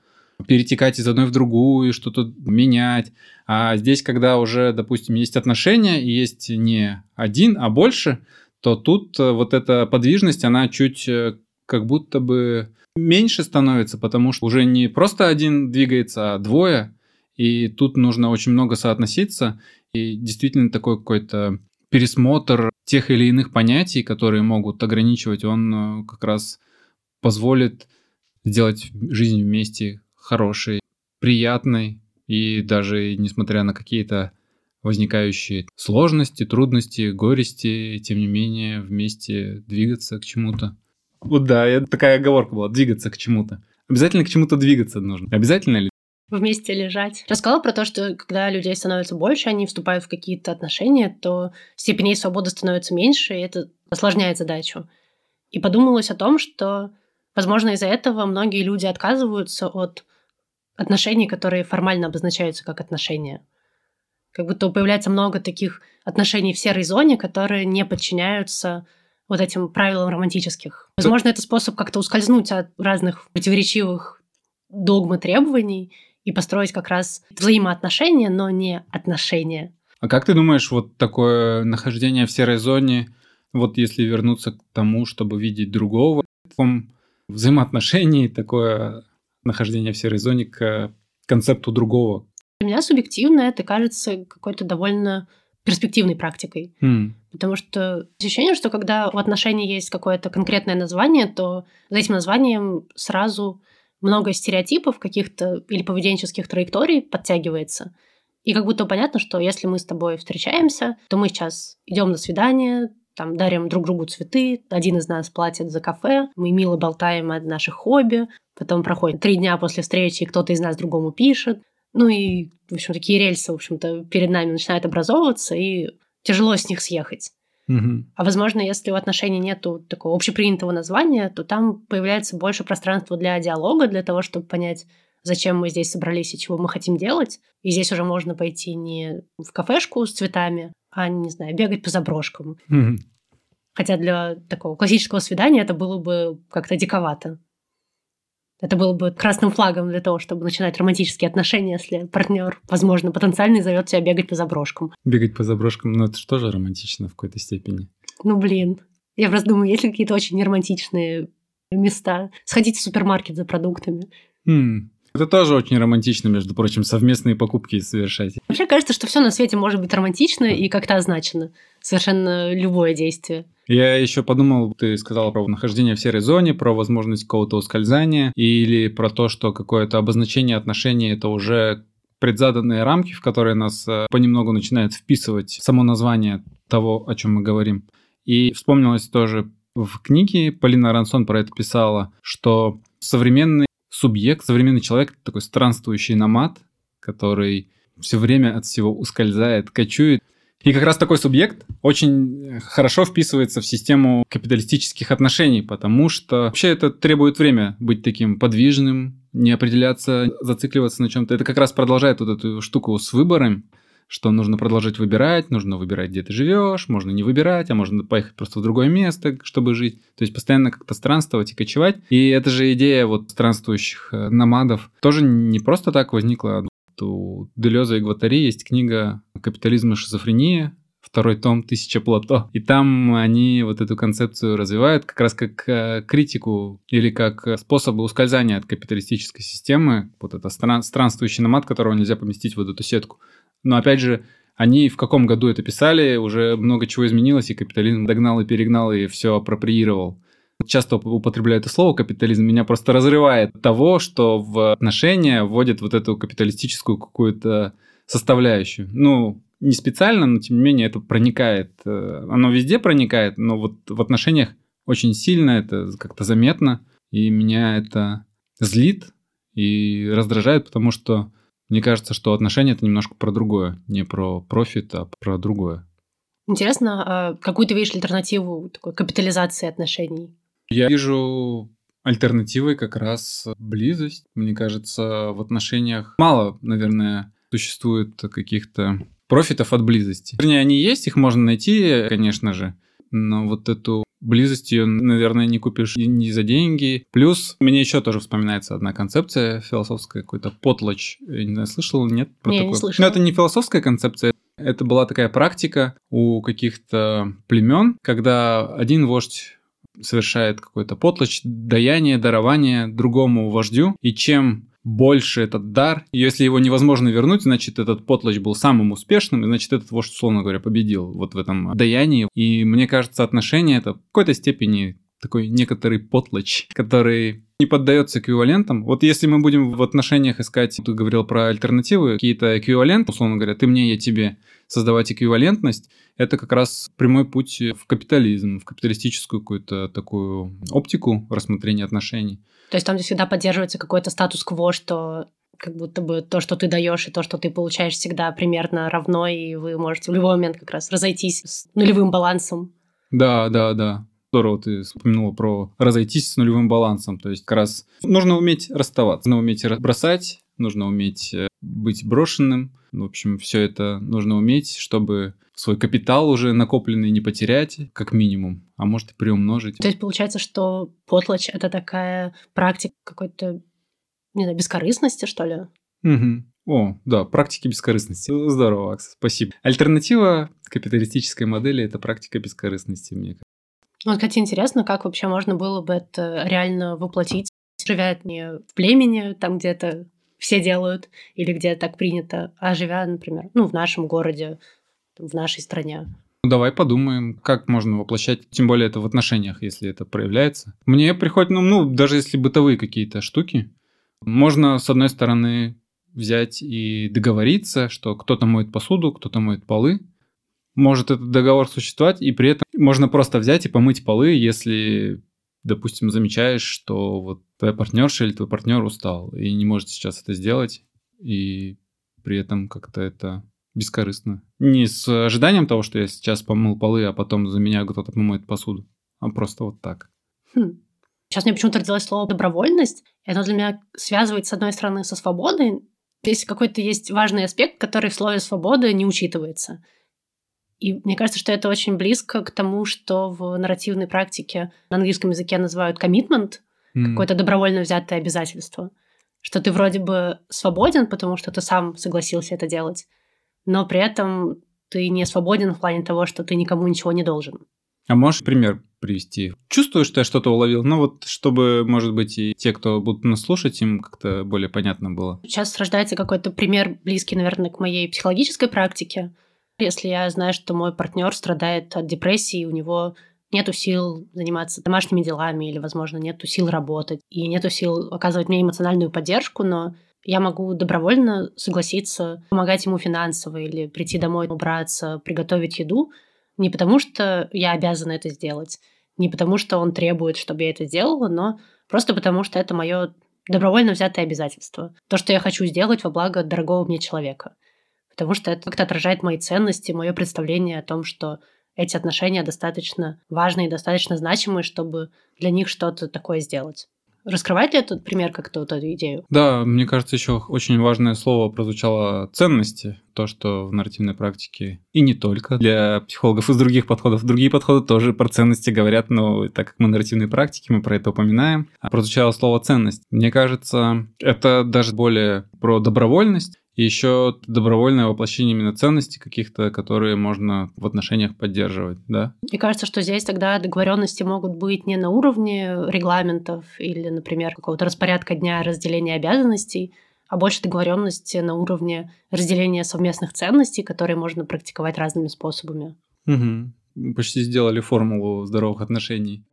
перетекать из одной в другую, что-то менять. А здесь, когда уже, допустим, есть отношения и есть не один, а больше, то тут э, вот эта подвижность, она чуть э, как будто бы меньше становится, потому что уже не просто один двигается, а двое. И тут нужно очень много соотноситься. И действительно такой какой-то пересмотр тех или иных понятий, которые могут ограничивать, он как раз позволит сделать жизнь вместе хорошей, приятной, и даже несмотря на какие-то возникающие сложности, трудности, горести, тем не менее вместе двигаться к чему-то. Вот да, такая оговорка была, двигаться к чему-то. Обязательно к чему-то двигаться нужно. Обязательно ли? Вместе лежать. Рассказала про то, что когда людей становится больше, они вступают в какие-то отношения, то степеней свободы становится меньше, и это осложняет задачу. И подумалось о том, что, возможно, из-за этого многие люди отказываются от отношений, которые формально обозначаются как отношения. Как будто появляется много таких отношений в серой зоне, которые не подчиняются вот этим правилам романтических. Возможно, это способ как-то ускользнуть от разных противоречивых догм и требований и построить как раз взаимоотношения, но не отношения. А как ты думаешь, вот такое нахождение в серой зоне, вот если вернуться к тому, чтобы видеть другого, в взаимоотношении такое нахождение в серой зоне к концепту другого? Для меня субъективно это кажется какой-то довольно перспективной практикой. Mm. Потому что ощущение, что когда у отношений есть какое-то конкретное название, то за этим названием сразу много стереотипов каких-то или поведенческих траекторий подтягивается. И как будто понятно, что если мы с тобой встречаемся, то мы сейчас идем на свидание, там дарим друг другу цветы, один из нас платит за кафе, мы мило болтаем о наших хобби, потом проходит три дня после встречи, кто-то из нас другому пишет. Ну и, в общем, такие рельсы, в общем-то, перед нами начинают образовываться, и тяжело с них съехать. Угу. А возможно, если у отношений нету такого общепринятого названия, то там появляется больше пространства для диалога, для того, чтобы понять, зачем мы здесь собрались и чего мы хотим делать. И здесь уже можно пойти не в кафешку с цветами, а, не знаю, бегать по заброшкам. Угу. Хотя для такого классического свидания это было бы как-то диковато. Это было бы красным флагом для того, чтобы начинать романтические отношения, если партнер, возможно, потенциальный зовет тебя бегать по заброшкам. Бегать по заброшкам, ну это же тоже романтично в какой-то степени. Ну блин. Я просто думаю, есть ли какие-то очень неромантичные места? Сходите в супермаркет за продуктами. Хм. Это тоже очень романтично, между прочим, совместные покупки совершать. Вообще кажется, что все на свете может быть романтично и как-то означено. Совершенно любое действие. Я еще подумал, ты сказала про нахождение в серой зоне, про возможность какого-то ускользания, или про то, что какое-то обозначение отношений это уже предзаданные рамки, в которые нас э, понемногу начинает вписывать само название того, о чем мы говорим. И вспомнилось тоже в книге, Полина Рансон про это писала, что современный субъект, современный человек, такой странствующий намат, который все время от всего ускользает, кочует. И как раз такой субъект очень хорошо вписывается в систему капиталистических отношений, потому что вообще это требует время быть таким подвижным, не определяться, зацикливаться на чем-то. Это как раз продолжает вот эту штуку с выбором, что нужно продолжать выбирать, нужно выбирать, где ты живешь, можно не выбирать, а можно поехать просто в другое место, чтобы жить. То есть постоянно как-то странствовать и кочевать. И эта же идея вот странствующих э, намадов тоже не просто так возникла у Делеза и Гватари есть книга «Капитализм и шизофрения», второй том «Тысяча плато». И там они вот эту концепцию развивают как раз как э, критику или как способы ускользания от капиталистической системы. Вот это стран, странствующий намат, которого нельзя поместить в вот эту сетку. Но опять же, они в каком году это писали, уже много чего изменилось, и капитализм догнал и перегнал, и все апроприировал часто употребляю это слово капитализм, меня просто разрывает того, что в отношения вводят вот эту капиталистическую какую-то составляющую. Ну, не специально, но тем не менее это проникает. э, Оно везде проникает, но вот в отношениях очень сильно это как-то заметно. И меня это злит и раздражает, потому что мне кажется, что отношения это немножко про другое. Не про профит, а про другое. Интересно, а какую ты видишь альтернативу такой капитализации отношений? Я вижу альтернативой как раз близость. Мне кажется, в отношениях мало, наверное, существует каких-то профитов от близости. Вернее, они есть, их можно найти, конечно же, но вот эту близость ее, наверное, не купишь и не за деньги. Плюс мне еще тоже вспоминается одна концепция философская, какой-то потлач. Я не знаю, слышал, нет? про Не, не такое? слышала. Но это не философская концепция, это была такая практика у каких-то племен, когда один вождь совершает какой-то потлач, даяние, дарование другому вождю, и чем больше этот дар, если его невозможно вернуть, значит, этот потлач был самым успешным, и значит, этот вождь, условно говоря, победил вот в этом даянии. И мне кажется, отношения это в какой-то степени такой некоторый потлач, который не поддается эквивалентам. Вот если мы будем в отношениях искать, ты говорил про альтернативы, какие-то эквиваленты, условно говоря, ты мне, я тебе, создавать эквивалентность, это как раз прямой путь в капитализм, в капиталистическую какую-то такую оптику рассмотрения отношений. То есть там всегда поддерживается какой-то статус-кво, что как будто бы то, что ты даешь, и то, что ты получаешь, всегда примерно равно, и вы можете в любой момент как раз разойтись с нулевым балансом. Да, да, да. Здорово ты вспомянула про разойтись с нулевым балансом. То есть как раз нужно уметь расставаться, нужно уметь бросать, нужно уметь э, быть брошенным. В общем, все это нужно уметь, чтобы свой капитал уже накопленный не потерять, как минимум, а может и приумножить. То есть получается, что потлач — это такая практика какой-то, не знаю, бескорыстности, что ли? Мгм. О, да, практики бескорыстности. Здорово, Акс, спасибо. Альтернатива капиталистической модели – это практика бескорыстности, мне кажется. Ну, Вот, кстати, интересно, как вообще можно было бы это реально воплотить, живя не в племени, там где-то все делают, или где так принято, а живя, например, ну, в нашем городе, в нашей стране. Ну, давай подумаем, как можно воплощать, тем более это в отношениях, если это проявляется. Мне приходит, ну, ну даже если бытовые какие-то штуки, можно, с одной стороны, взять и договориться, что кто-то моет посуду, кто-то моет полы. Может этот договор существовать, и при этом можно просто взять и помыть полы, если, допустим, замечаешь, что вот твоя партнерша или твой партнер устал и не может сейчас это сделать, и при этом как-то это бескорыстно. Не с ожиданием того, что я сейчас помыл полы, а потом за меня кто-то помоет посуду, а просто вот так. Хм. Сейчас мне почему-то родилось слово «добровольность», и оно для меня связывает, с одной стороны, со свободой. Здесь какой-то есть важный аспект, который в слове «свобода» не учитывается. И мне кажется, что это очень близко к тому, что в нарративной практике на английском языке называют commitment, М. какое-то добровольно взятое обязательство. Что ты вроде бы свободен, потому что ты сам согласился это делать, но при этом ты не свободен в плане того, что ты никому ничего не должен. А можешь пример привести? Чувствуешь, что я что-то уловил? Ну вот, чтобы, может быть, и те, кто будут нас слушать, им как-то более понятно было. Сейчас рождается какой-то пример, близкий, наверное, к моей психологической практике. Если я знаю, что мой партнер страдает от депрессии, у него нету сил заниматься домашними делами или, возможно, нету сил работать и нету сил оказывать мне эмоциональную поддержку, но я могу добровольно согласиться помогать ему финансово или прийти домой, убраться, приготовить еду, не потому что я обязана это сделать, не потому что он требует, чтобы я это сделала, но просто потому что это мое добровольно взятое обязательство. То, что я хочу сделать во благо дорогого мне человека. Потому что это как-то отражает мои ценности, мое представление о том, что эти отношения достаточно важные достаточно значимые, чтобы для них что-то такое сделать. Раскрывает ли этот пример как-то вот эту идею? Да, мне кажется, еще очень важное слово прозвучало ценности. То, что в нарративной практике, и не только, для психологов из других подходов. Другие подходы тоже про ценности говорят, но так как мы нарративные практики, мы про это упоминаем. А прозвучало слово ценность. Мне кажется, это даже более про добровольность, и еще добровольное воплощение именно ценностей каких-то, которые можно в отношениях поддерживать, да? Мне кажется, что здесь тогда договоренности могут быть не на уровне регламентов или, например, какого-то распорядка дня разделения обязанностей, а больше договоренности на уровне разделения совместных ценностей, которые можно практиковать разными способами. Угу. Почти сделали формулу здоровых отношений.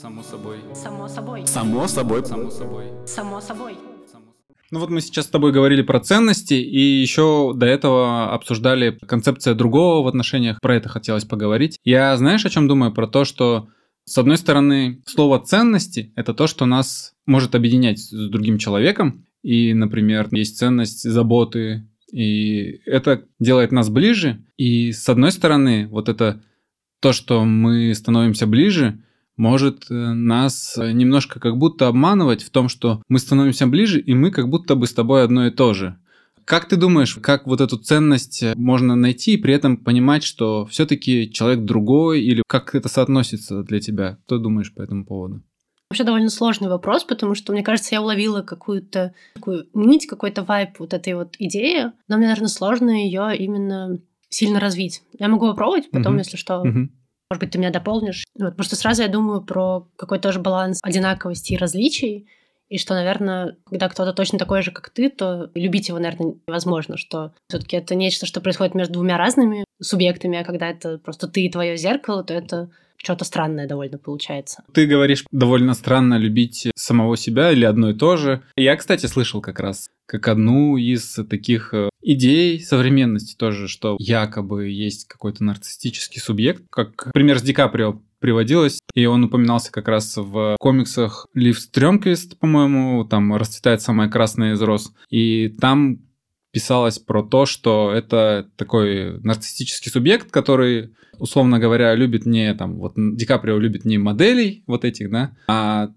Само собой. Само собой. Само собой. Само собой. Само собой. Ну вот мы сейчас с тобой говорили про ценности, и еще до этого обсуждали концепция другого в отношениях. Про это хотелось поговорить. Я знаешь, о чем думаю? Про то, что с одной стороны, слово ценности – это то, что нас может объединять с другим человеком. И, например, есть ценность заботы, и это делает нас ближе. И с одной стороны, вот это то, что мы становимся ближе, может э, нас немножко как будто обманывать в том, что мы становимся ближе, и мы как будто бы с тобой одно и то же. Как ты думаешь, как вот эту ценность можно найти и при этом понимать, что все-таки человек другой, или как это соотносится для тебя? Что думаешь по этому поводу? Вообще довольно сложный вопрос, потому что, мне кажется, я уловила какую-то такую нить, какой-то вайп вот этой вот идеи, но мне, наверное, сложно ее именно сильно развить. Я могу попробовать потом, uh-huh. если что. Uh-huh. Может быть, ты меня дополнишь. Вот, потому что сразу я думаю про какой-то тоже баланс одинаковости и различий, и что, наверное, когда кто-то точно такой же, как ты, то любить его, наверное, невозможно, что все-таки это нечто, что происходит между двумя разными субъектами, а когда это просто ты и твое зеркало, то это что-то странное довольно получается. Ты говоришь, довольно странно любить самого себя или одно и то же. Я, кстати, слышал как раз как одну из таких э, идей современности тоже, что якобы есть какой-то нарциссический субъект, как пример с Ди Каприо приводилось, и он упоминался как раз в комиксах Лив Стрёмквист, по-моему, там «Расцветает самая красная из роз», и там писалось про то, что это такой нарциссический субъект, который, условно говоря, любит не там, вот Ди Каприо любит не моделей вот этих, да, а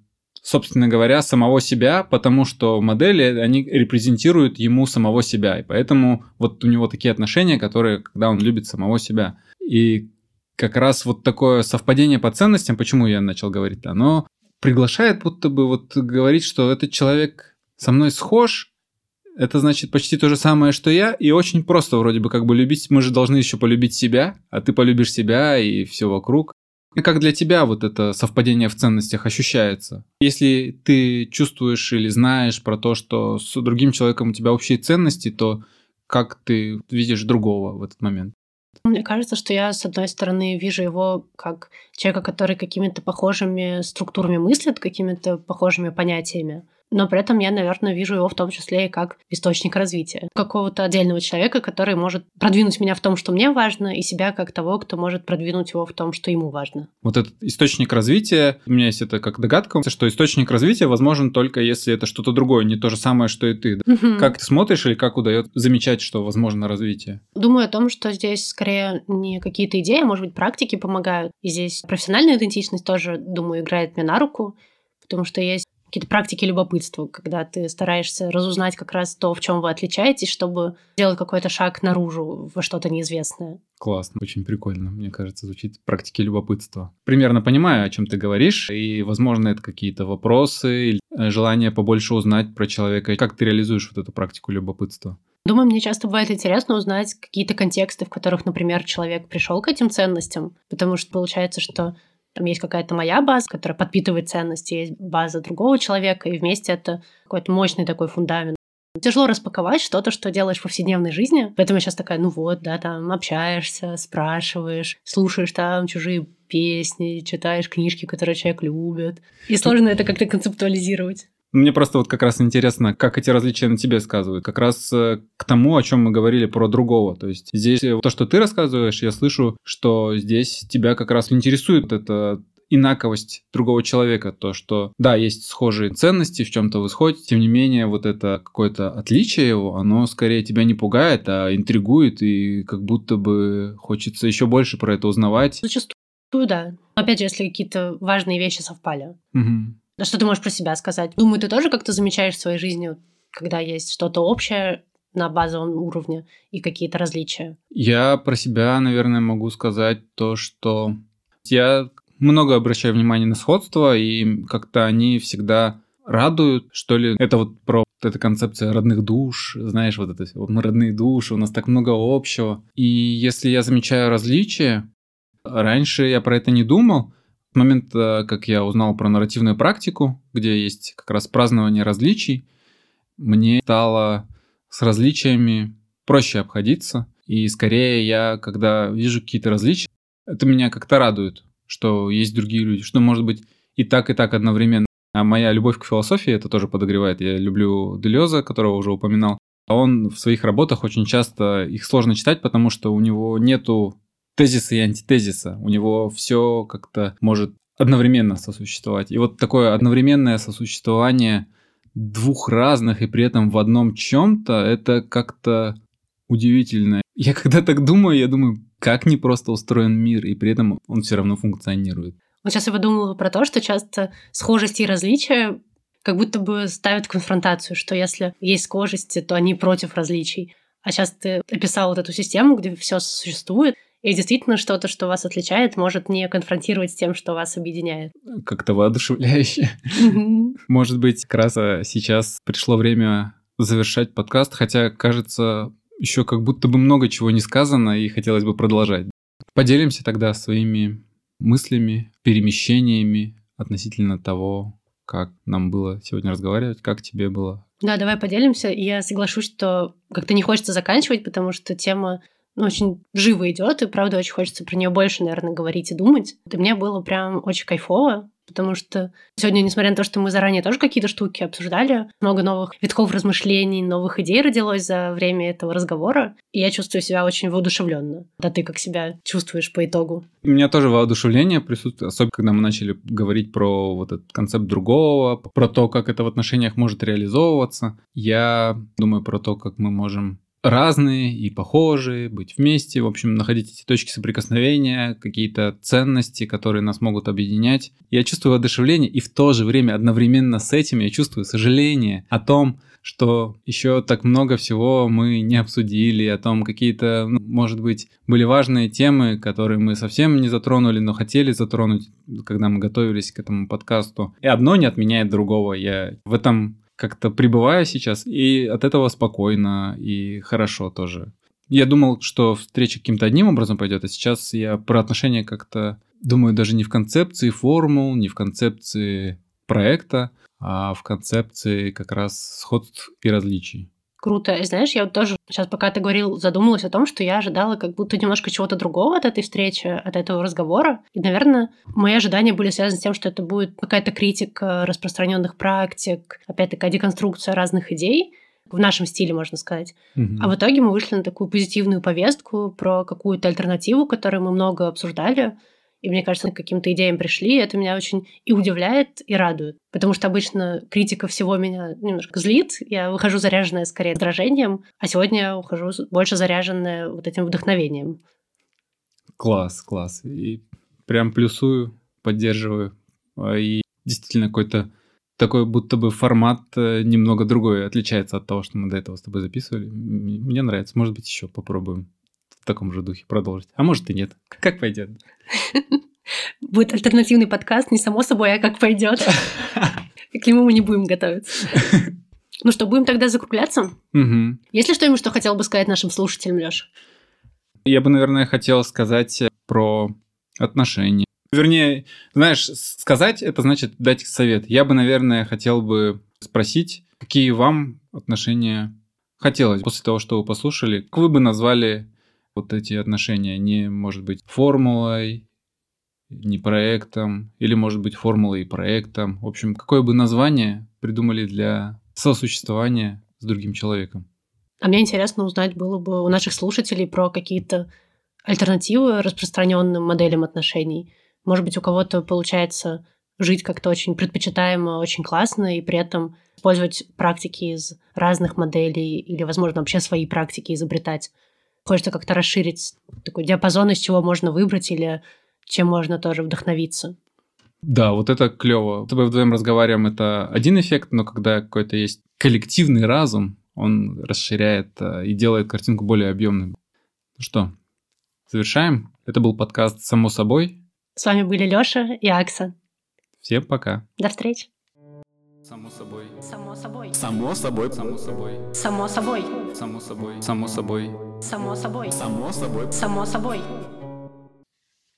собственно говоря, самого себя, потому что модели, они репрезентируют ему самого себя, и поэтому вот у него такие отношения, которые, когда он любит самого себя. И как раз вот такое совпадение по ценностям, почему я начал говорить, оно приглашает будто бы вот говорить, что этот человек со мной схож, это значит почти то же самое, что я, и очень просто вроде бы как бы любить, мы же должны еще полюбить себя, а ты полюбишь себя и все вокруг. И как для тебя вот это совпадение в ценностях ощущается? Если ты чувствуешь или знаешь про то, что с другим человеком у тебя общие ценности, то как ты видишь другого в этот момент? Мне кажется, что я, с одной стороны, вижу его как человека, который какими-то похожими структурами мыслит, какими-то похожими понятиями но при этом я, наверное, вижу его в том числе и как источник развития. Какого-то отдельного человека, который может продвинуть меня в том, что мне важно, и себя как того, кто может продвинуть его в том, что ему важно. Вот этот источник развития, у меня есть это как догадка, что источник развития возможен только если это что-то другое, не то же самое, что и ты. Угу. Как ты смотришь или как удается замечать, что возможно развитие? Думаю о том, что здесь скорее не какие-то идеи, а может быть практики помогают. И здесь профессиональная идентичность тоже, думаю, играет мне на руку, потому что есть какие-то практики любопытства, когда ты стараешься разузнать как раз то, в чем вы отличаетесь, чтобы сделать какой-то шаг наружу во что-то неизвестное. Классно, очень прикольно, мне кажется, звучит практики любопытства. Примерно понимаю, о чем ты говоришь, и, возможно, это какие-то вопросы или э, желание побольше узнать про человека. Как ты реализуешь вот эту практику любопытства? Думаю, мне часто бывает интересно узнать какие-то контексты, в которых, например, человек пришел к этим ценностям, потому что получается, что там есть какая-то моя база, которая подпитывает ценности, есть база другого человека, и вместе это какой-то мощный такой фундамент. Тяжело распаковать что-то, что делаешь в повседневной жизни. Поэтому я сейчас такая, ну вот, да, там общаешься, спрашиваешь, слушаешь там чужие песни, читаешь книжки, которые человек любит. И сложно это как-то концептуализировать. Мне просто вот как раз интересно, как эти различия на тебе сказывают. Как раз э, к тому, о чем мы говорили про другого. То есть здесь э, то, что ты рассказываешь, я слышу, что здесь тебя как раз интересует это инаковость другого человека, то, что, да, есть схожие ценности, в чем-то вы сходите, тем не менее, вот это какое-то отличие его, оно скорее тебя не пугает, а интригует, и как будто бы хочется еще больше про это узнавать. Зачастую, да. Опять же, если какие-то важные вещи совпали. Угу. Да что ты можешь про себя сказать? Думаю, ты тоже как-то замечаешь в своей жизни, когда есть что-то общее на базовом уровне и какие-то различия? Я про себя, наверное, могу сказать то, что я много обращаю внимания на сходство, и как-то они всегда радуют, что ли. Это вот про вот эта концепция родных душ, знаешь, вот это вот мы родные души, у нас так много общего. И если я замечаю различия, раньше я про это не думал, момент, э, как я узнал про нарративную практику, где есть как раз празднование различий, мне стало с различиями проще обходиться. И скорее я, когда вижу какие-то различия, это меня как-то радует, что есть другие люди, что может быть и так, и так одновременно. А моя любовь к философии это тоже подогревает. Я люблю Делеза, которого уже упоминал. А он в своих работах очень часто их сложно читать, потому что у него нету тезиса и антитезиса. У него все как-то может одновременно сосуществовать. И вот такое одновременное сосуществование двух разных и при этом в одном чем-то, это как-то удивительно. Я когда так думаю, я думаю, как не просто устроен мир, и при этом он все равно функционирует. Вот сейчас я подумала про то, что часто схожести и различия как будто бы ставят конфронтацию, что если есть схожести, то они против различий. А сейчас ты описал вот эту систему, где все существует, и действительно что-то, что вас отличает, может не конфронтировать с тем, что вас объединяет. Как-то воодушевляюще. Может быть, как раз а, сейчас пришло время завершать подкаст, хотя, кажется, еще как будто бы много чего не сказано, и хотелось бы продолжать. Поделимся тогда своими мыслями, перемещениями относительно того, как нам было сегодня разговаривать, как тебе было. Да, давай поделимся. Я соглашусь, что как-то не хочется заканчивать, потому что тема ну, очень живо идет, и правда очень хочется про нее больше, наверное, говорить и думать. И мне было прям очень кайфово, потому что сегодня, несмотря на то, что мы заранее тоже какие-то штуки обсуждали, много новых витков размышлений, новых идей родилось за время этого разговора, и я чувствую себя очень воодушевленно. Да ты как себя чувствуешь по итогу? У меня тоже воодушевление присутствует, особенно когда мы начали говорить про вот этот концепт другого, про то, как это в отношениях может реализовываться. Я думаю про то, как мы можем разные и похожие, быть вместе, в общем, находить эти точки соприкосновения, какие-то ценности, которые нас могут объединять. Я чувствую воодушевление, и в то же время одновременно с этим я чувствую сожаление о том, что еще так много всего мы не обсудили, о том какие-то, ну, может быть, были важные темы, которые мы совсем не затронули, но хотели затронуть, когда мы готовились к этому подкасту. И одно не отменяет другого. Я в этом как-то пребываю сейчас, и от этого спокойно и хорошо тоже. Я думал, что встреча каким-то одним образом пойдет, а сейчас я про отношения как-то думаю даже не в концепции формул, не в концепции проекта, а в концепции как раз сходств и различий. Круто. И знаешь, я вот тоже сейчас, пока ты говорил, задумалась о том, что я ожидала как будто немножко чего-то другого от этой встречи, от этого разговора. И, наверное, мои ожидания были связаны с тем, что это будет какая-то критика распространенных практик, опять-таки, деконструкция разных идей в нашем стиле, можно сказать. Мгм. А в итоге мы вышли на такую позитивную повестку про какую-то альтернативу, которую мы много обсуждали. И мне кажется, к каким-то идеям пришли, и это меня очень и удивляет, и радует. Потому что обычно критика всего меня немножко злит. Я выхожу заряженная скорее раздражением, а сегодня я ухожу больше заряженная вот этим вдохновением. Класс, класс. И прям плюсую, поддерживаю. А, И действительно какой-то такой будто бы формат э, немного другой, отличается от того, что мы до этого с тобой записывали. Мне нравится. Может быть, еще попробуем таком же духе продолжить. А может и нет. Как пойдет. <laughs> Будет альтернативный подкаст, не само собой, а как пойдет. <laughs> К нему мы не будем готовиться. <laughs> Ну что, будем тогда закругляться? Мгм. Есть ли что-нибудь, что хотел бы сказать нашим слушателям, Лёш? Я бы, наверное, хотел сказать э, про отношения. Вернее, знаешь, сказать это значит дать совет. Я бы, наверное, хотел бы спросить, какие вам отношения хотелось после того, что вы послушали. Как вы бы назвали вот эти отношения? Не, может быть, формулой, не проектом, или, может быть, формулой и проектом. В общем, какое бы название придумали для сосуществования с другим человеком? А мне интересно узнать было бы у наших слушателей про какие-то альтернативы распространенным моделям отношений. Может быть, у кого-то получается жить как-то очень предпочитаемо, очень классно, и при этом использовать практики из разных моделей или, возможно, вообще свои практики изобретать. Хочется как-то расширить такой диапазон, из чего можно выбрать или чем можно тоже вдохновиться. Да, вот это клево. С тобой вдвоем разговариваем, это один эффект, но когда какой-то есть коллективный разум, он расширяет э, и делает картинку более объемной. Ну что, завершаем. Это был подкаст «Само собой». С вами были Лёша и Акса. Всем пока. До встречи. Само собой. Само собой. Само собой. Само собой. Само собой. Само собой. Само собой. Само собой. Само собой. Само собой.